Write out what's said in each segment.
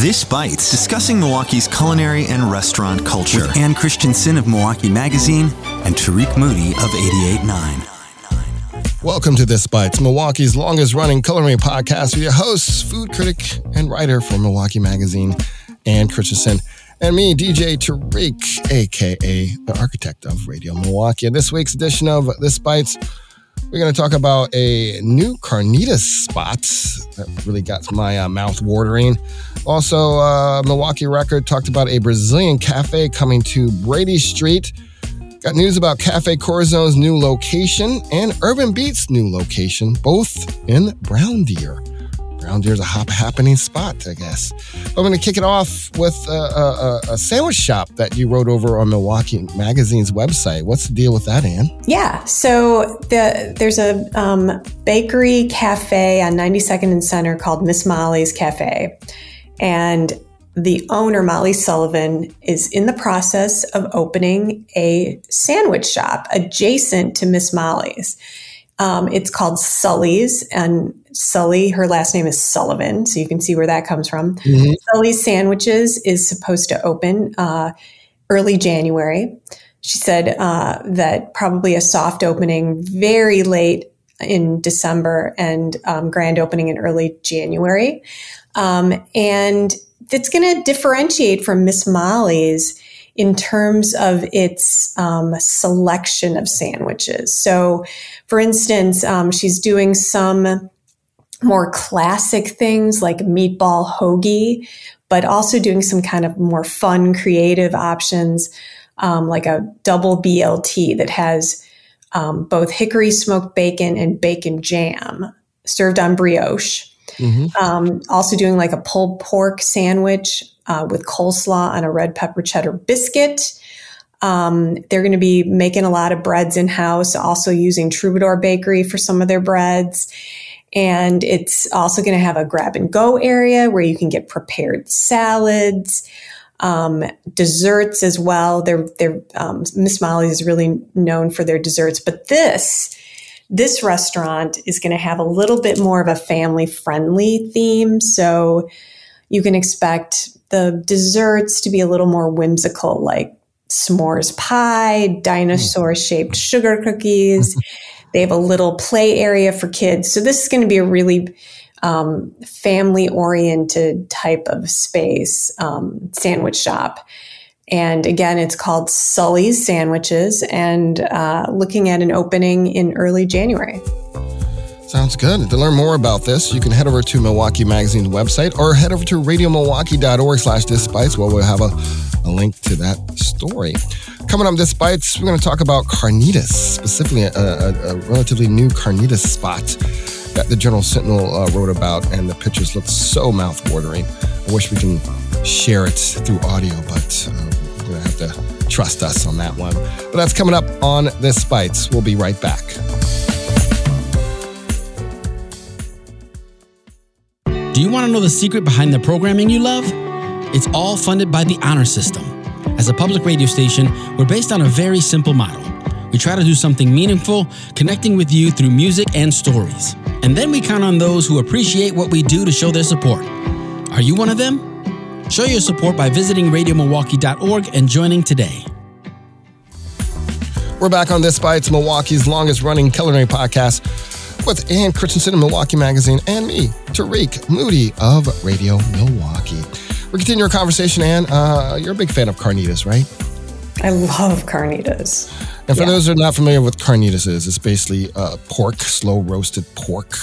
This Bites, discussing Milwaukee's culinary and restaurant culture. With Ann Christensen of Milwaukee Magazine and Tariq Moody of 88.9. Welcome to This Bites, Milwaukee's longest running culinary podcast with your hosts, food critic and writer for Milwaukee Magazine, Ann Christensen, and me, DJ Tariq, aka the architect of Radio Milwaukee. In this week's edition of This Bites, we're going to talk about a new carnitas spot that really got my uh, mouth watering. Also, uh, Milwaukee Record talked about a Brazilian cafe coming to Brady Street. Got news about Cafe Corazón's new location and Urban Beets' new location, both in Brown Deer. Brown Deer's a hop happening spot, I guess. I'm going to kick it off with a, a, a, sandwich shop that you wrote over on Milwaukee Magazine's website. What's the deal with that, Ann? Yeah, so the, there's a um, bakery cafe on 92nd and Center called Miss Molly's Cafe. And the owner, Molly Sullivan, is in the process of opening a sandwich shop adjacent to Miss Molly's. Um, it's called Sully's, and Sully, her last name is Sullivan, so you can see where that comes from. Mm-hmm. Sully's Sandwiches is supposed to open uh, early January. She said uh, that probably a soft opening very late in December and um, grand opening in early January. Um, and it's going to differentiate from Miss Molly's in terms of its um, selection of sandwiches. So, for instance, um, she's doing some more classic things like meatball hoagie, but also doing some kind of more fun, creative options um, like a double BLT that has um, both hickory smoked bacon and bacon jam served on brioche. Mm-hmm. Um, also doing like a pulled pork sandwich uh, with coleslaw on a red pepper cheddar biscuit. Um, they're going to be making a lot of breads in house, also using Troubadour Bakery for some of their breads. And it's also going to have a grab and go area where you can get prepared salads, um, desserts as well. They're, they're, um, Miss Molly is really known for their desserts, but this, this restaurant is going to have a little bit more of a family friendly theme. So you can expect the desserts to be a little more whimsical, like s'mores pie, dinosaur shaped sugar cookies. they have a little play area for kids. So this is going to be a really um, family oriented type of space, um, sandwich shop. And again, it's called Sully's Sandwiches and uh, looking at an opening in early January. Sounds good. To learn more about this, you can head over to Milwaukee Magazine's website or head over to radiomilwaukee.org slash Bites where we'll have a, a link to that story. Coming up this Bites, we're going to talk about carnitas, specifically a, a, a relatively new carnitas spot that the Journal Sentinel uh, wrote about, and the pictures look so mouth-watering. I wish we can share it through audio, but uh, trust us on that one. But that's coming up on This Bites. We'll be right back. Do you want to know the secret behind the programming you love? It's all funded by the Honor System. As a public radio station, we're based on a very simple model. We try to do something meaningful, connecting with you through music and stories. And then we count on those who appreciate what we do to show their support. Are you one of them? Show your support by visiting radiomilwaukee.org and joining today. We're back on This Bites, Milwaukee's longest running culinary podcast with Ann Christensen of Milwaukee Magazine and me, Tariq Moody of Radio Milwaukee. We're continuing our conversation, Ann. Uh, you're a big fan of carnitas, right? I love carnitas. And for yeah. those who are not familiar with carnitas is, it's basically uh, pork, slow roasted pork,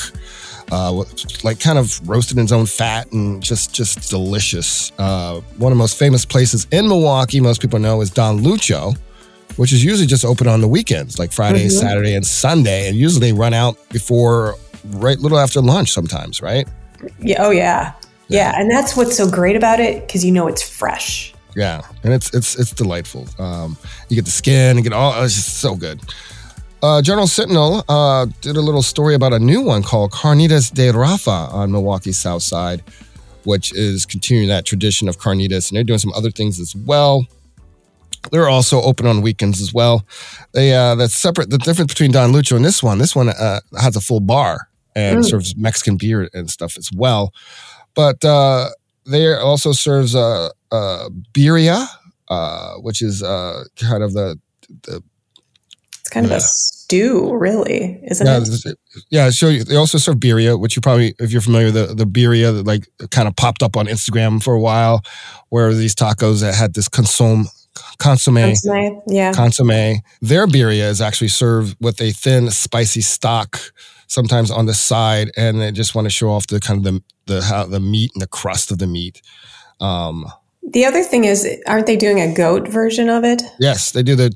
uh, like kind of roasted in its own fat and just just delicious. Uh, one of the most famous places in Milwaukee, most people know, is Don Lucio which is usually just open on the weekends, like Friday, mm-hmm. Saturday, and Sunday. And usually they run out before right little after lunch sometimes, right? Yeah. Oh yeah. Yeah. yeah. And that's what's so great about it because you know it's fresh. Yeah. And it's it's it's delightful. Um, you get the skin, you get all it's just so good. Uh, Journal Sentinel uh, did a little story about a new one called Carnitas de Rafa on Milwaukee's South Side, which is continuing that tradition of carnitas. And they're doing some other things as well. They're also open on weekends as well. They uh, that's separate. The difference between Don Lucio and this one, this one uh, has a full bar and mm. serves Mexican beer and stuff as well. But uh, they also serves uh, uh, birria, uh, which is uh, kind of the the kind of Yeah. a stew, really, isn't yeah, it? yeah. So they also serve birria, which you probably, if you're familiar, with the the birria that like kind of popped up on Instagram for a while, where these tacos that had this consomme consomme Consommé? Yeah. consomme. Their birria is actually served with a thin, spicy stock, sometimes on the side, and they just want to show off the kind of the the how the meat and the crust of the meat. Um, The other thing is, aren't they doing a goat version of it? yes, they do the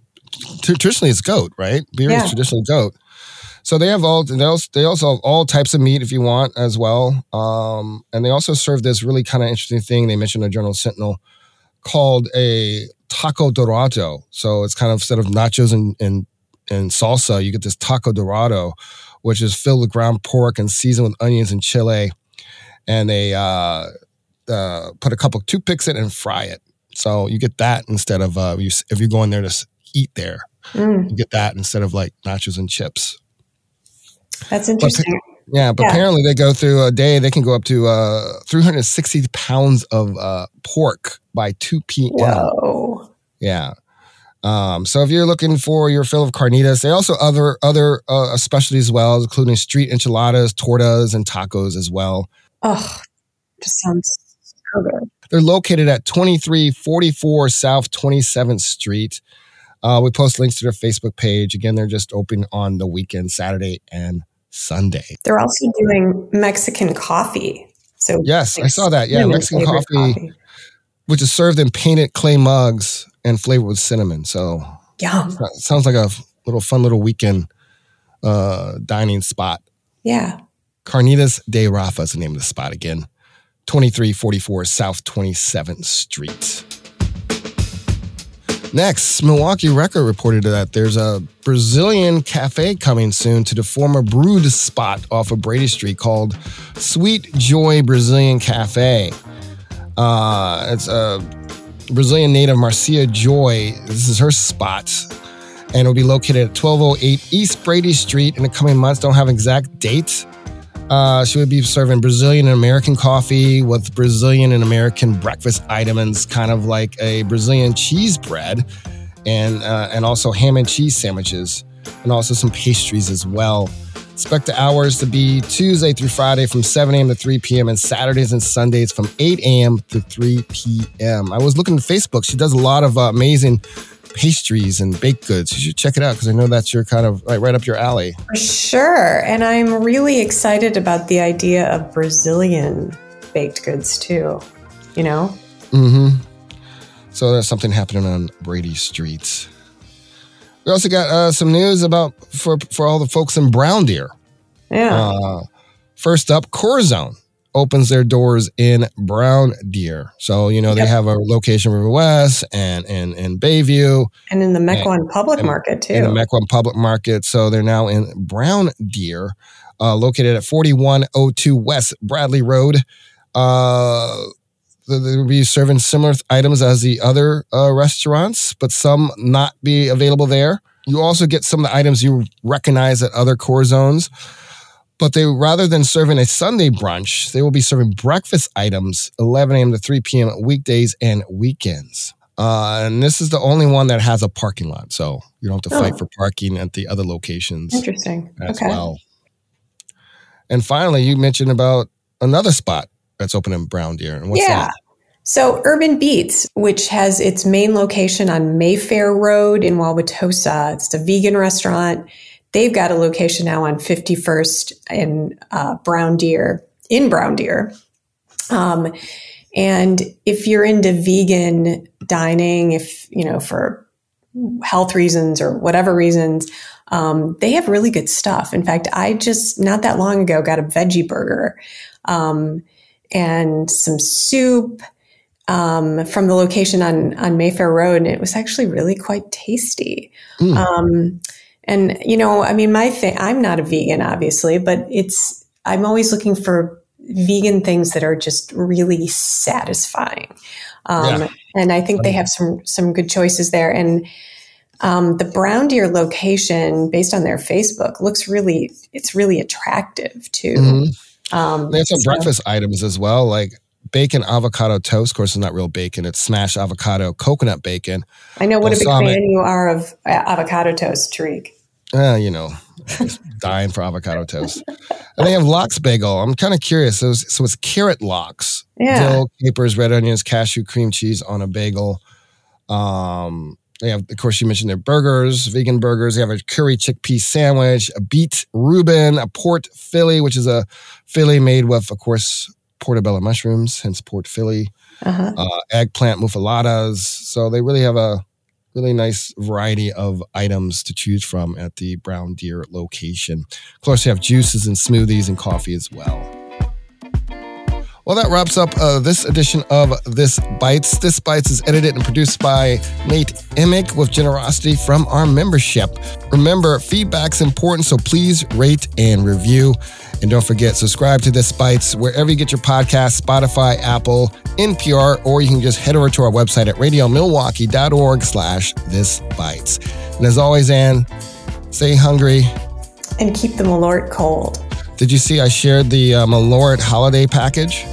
traditionally it's goat, right? Birria Yeah. is traditionally goat. So they have all they also, they also have all types of meat if you want as well. Um, and they also serve this really kind of interesting thing they mentioned in the Journal Sentinel called a taco dorado. So it's kind of instead of nachos and, and and salsa, you get this taco dorado, which is filled with ground pork and seasoned with onions and chili, And they uh, uh, put a couple toothpicks in it and fry it. So you get that instead of uh, you, if you go in there to eat there, Mm, get that instead of like nachos and chips. that's interesting. Yeah, but Yeah. apparently they go through a day. They can go up to uh, 360 pounds of uh, pork by 2 p.m. Whoa. Yeah. Um, so if you're looking for your fill of carnitas, they also other other uh, specialties as well, including street enchiladas, tortas, and tacos as well. Oh, just sounds so good. They're located at 2344 South 27th Street. Uh, we post links to their Facebook page. Again, they're just open on the weekend, Saturday and Sunday. They're also doing Mexican coffee. So Yes, I saw that. Yeah, Mexican favorite coffee, which is served in painted clay mugs and flavored with cinnamon. So Yum. it sounds like a little fun little weekend uh, dining spot. Yeah. Carnitas de Rafa is the name of the spot again. 2344 South 27th Street. Next, Milwaukee Record reported that there's a Brazilian cafe coming soon to the former brewed spot off of Brady Street called Sweet Joy Brazilian Cafe. Uh, it's a Brazilian native Marcia Joy. This is her spot. And it'll be located at 1208 East Brady Street in the coming months. Don't have exact date. Uh, she would be serving Brazilian and American coffee with Brazilian and American breakfast items, kind of like a Brazilian cheese bread, and uh, and also ham and cheese sandwiches, and also some pastries as well. Expect the hours to be Tuesday through Friday from 7 a.m. to 3 p.m. and Saturdays and Sundays from 8 a.m. to 3 p.m. I was looking at Facebook. She does a lot of uh, amazing pastries and baked goods. You should check it out because I know that's your kind of right, right up your alley. For sure. And I'm really excited about the idea of Brazilian baked goods too. You know? Mm-hmm. So there's something happening on Brady Street. We also got uh, some news about for for all the folks in Brown Deer. Yeah. Uh, first up, Corazón opens their doors in Brown Deer. So you know they Yep. have a location in River West and and and Bayview and in the Mequon public and- market too. in the Mequon Public Market. So they're now in Brown Deer, uh, located at 4102 West Bradley Road. Uh, they- they will be serving similar items as the other uh, restaurants, but some not be available there. You also get some of the items you recognize at other Corazóns. But they rather than serving a Sunday brunch, they will be serving breakfast items 11 a.m. to 3 p.m. weekdays and weekends. Uh, and this is the only one that has a parking lot, so you don't have to fight Oh. for parking at the other locations Interesting. as okay. well. And finally, you mentioned about another spot that's open in Brown Deer. And what's that? yeah. that? So Urban Beets, which has its main location on Mayfair Road in Wauwatosa, it's a vegan restaurant. They've got a location now on 51st in uh, Brown Deer, in Brown Deer. Um, and if you're into vegan dining, if, you know, for health reasons or whatever reasons, um, they have really good stuff. In fact, I just not that long ago got a veggie burger um, and some soup um, from the location on on Mayfair Road, and it was actually really quite tasty. Mm. And you know, I mean, my thing, I'm not a vegan, obviously, but it's I'm always looking for vegan things that are just really satisfying. Um, Yeah. And I think they have some some good choices there. And um, the Brown Deer location, based on their Facebook, looks really it's really attractive too. Mhm. Um, They have some so- breakfast items as well, like bacon avocado toast. Of course, it's not real bacon; it's smashed avocado, coconut bacon. I know what a big fan you are of uh, avocado toast, Tariq. Uh, you know, just dying for avocado toast. And they have lox bagel. I'm kind of curious. So it's, so it's carrot lox, Yeah. dill, capers, red onions, cashew, cream cheese on a bagel. Um, they have, of course, you mentioned their burgers, vegan burgers. They have a curry chickpea sandwich, a beet Reuben, a port Philly, which is a Philly made with, of course, portobello mushrooms, hence port Philly Uh-huh. uh, eggplant muffulettas. So they really have a really nice variety of items to choose from at the Brown Deer location. Of course, you have juices and smoothies and coffee as well. Well, that wraps up uh, this edition of This Bites. This Bites is edited and produced by Nate Emick with generosity from our membership. Remember, feedback's important, so please rate and review. And don't forget, subscribe to This Bites wherever you get your podcast, Spotify, Apple, NPR, or you can just head over to our website at radiomilwaukee.org slash This Bites. And as always, Ann, stay hungry. And keep the Malort cold. Did you see I shared the uh, Malort holiday package?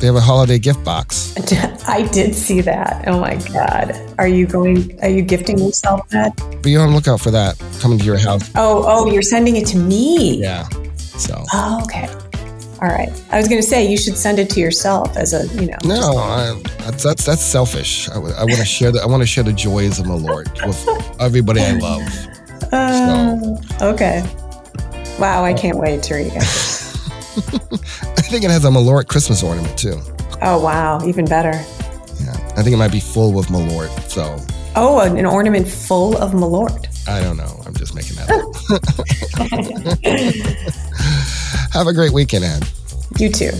They have a holiday gift box. I did see that. Oh my God. Are you going, are you gifting yourself that? Be on the lookout for that coming to your house. Oh, oh, you're sending it to me. Yeah. So, Oh, okay. All right. I was going to say you should send it to yourself as a, you know. no, I, that's, that's that's selfish. I want to share the I want to share the joys of Malort with everybody I love. Uh, okay. Wow, I can't wait to read it. I think it has a Malort Christmas ornament too. Oh, wow, even better. Yeah, I think it might be full with Malort. So Oh, an ornament full of Malort. I don't know. I'm just making that up. Have a great weekend, Ann. You too.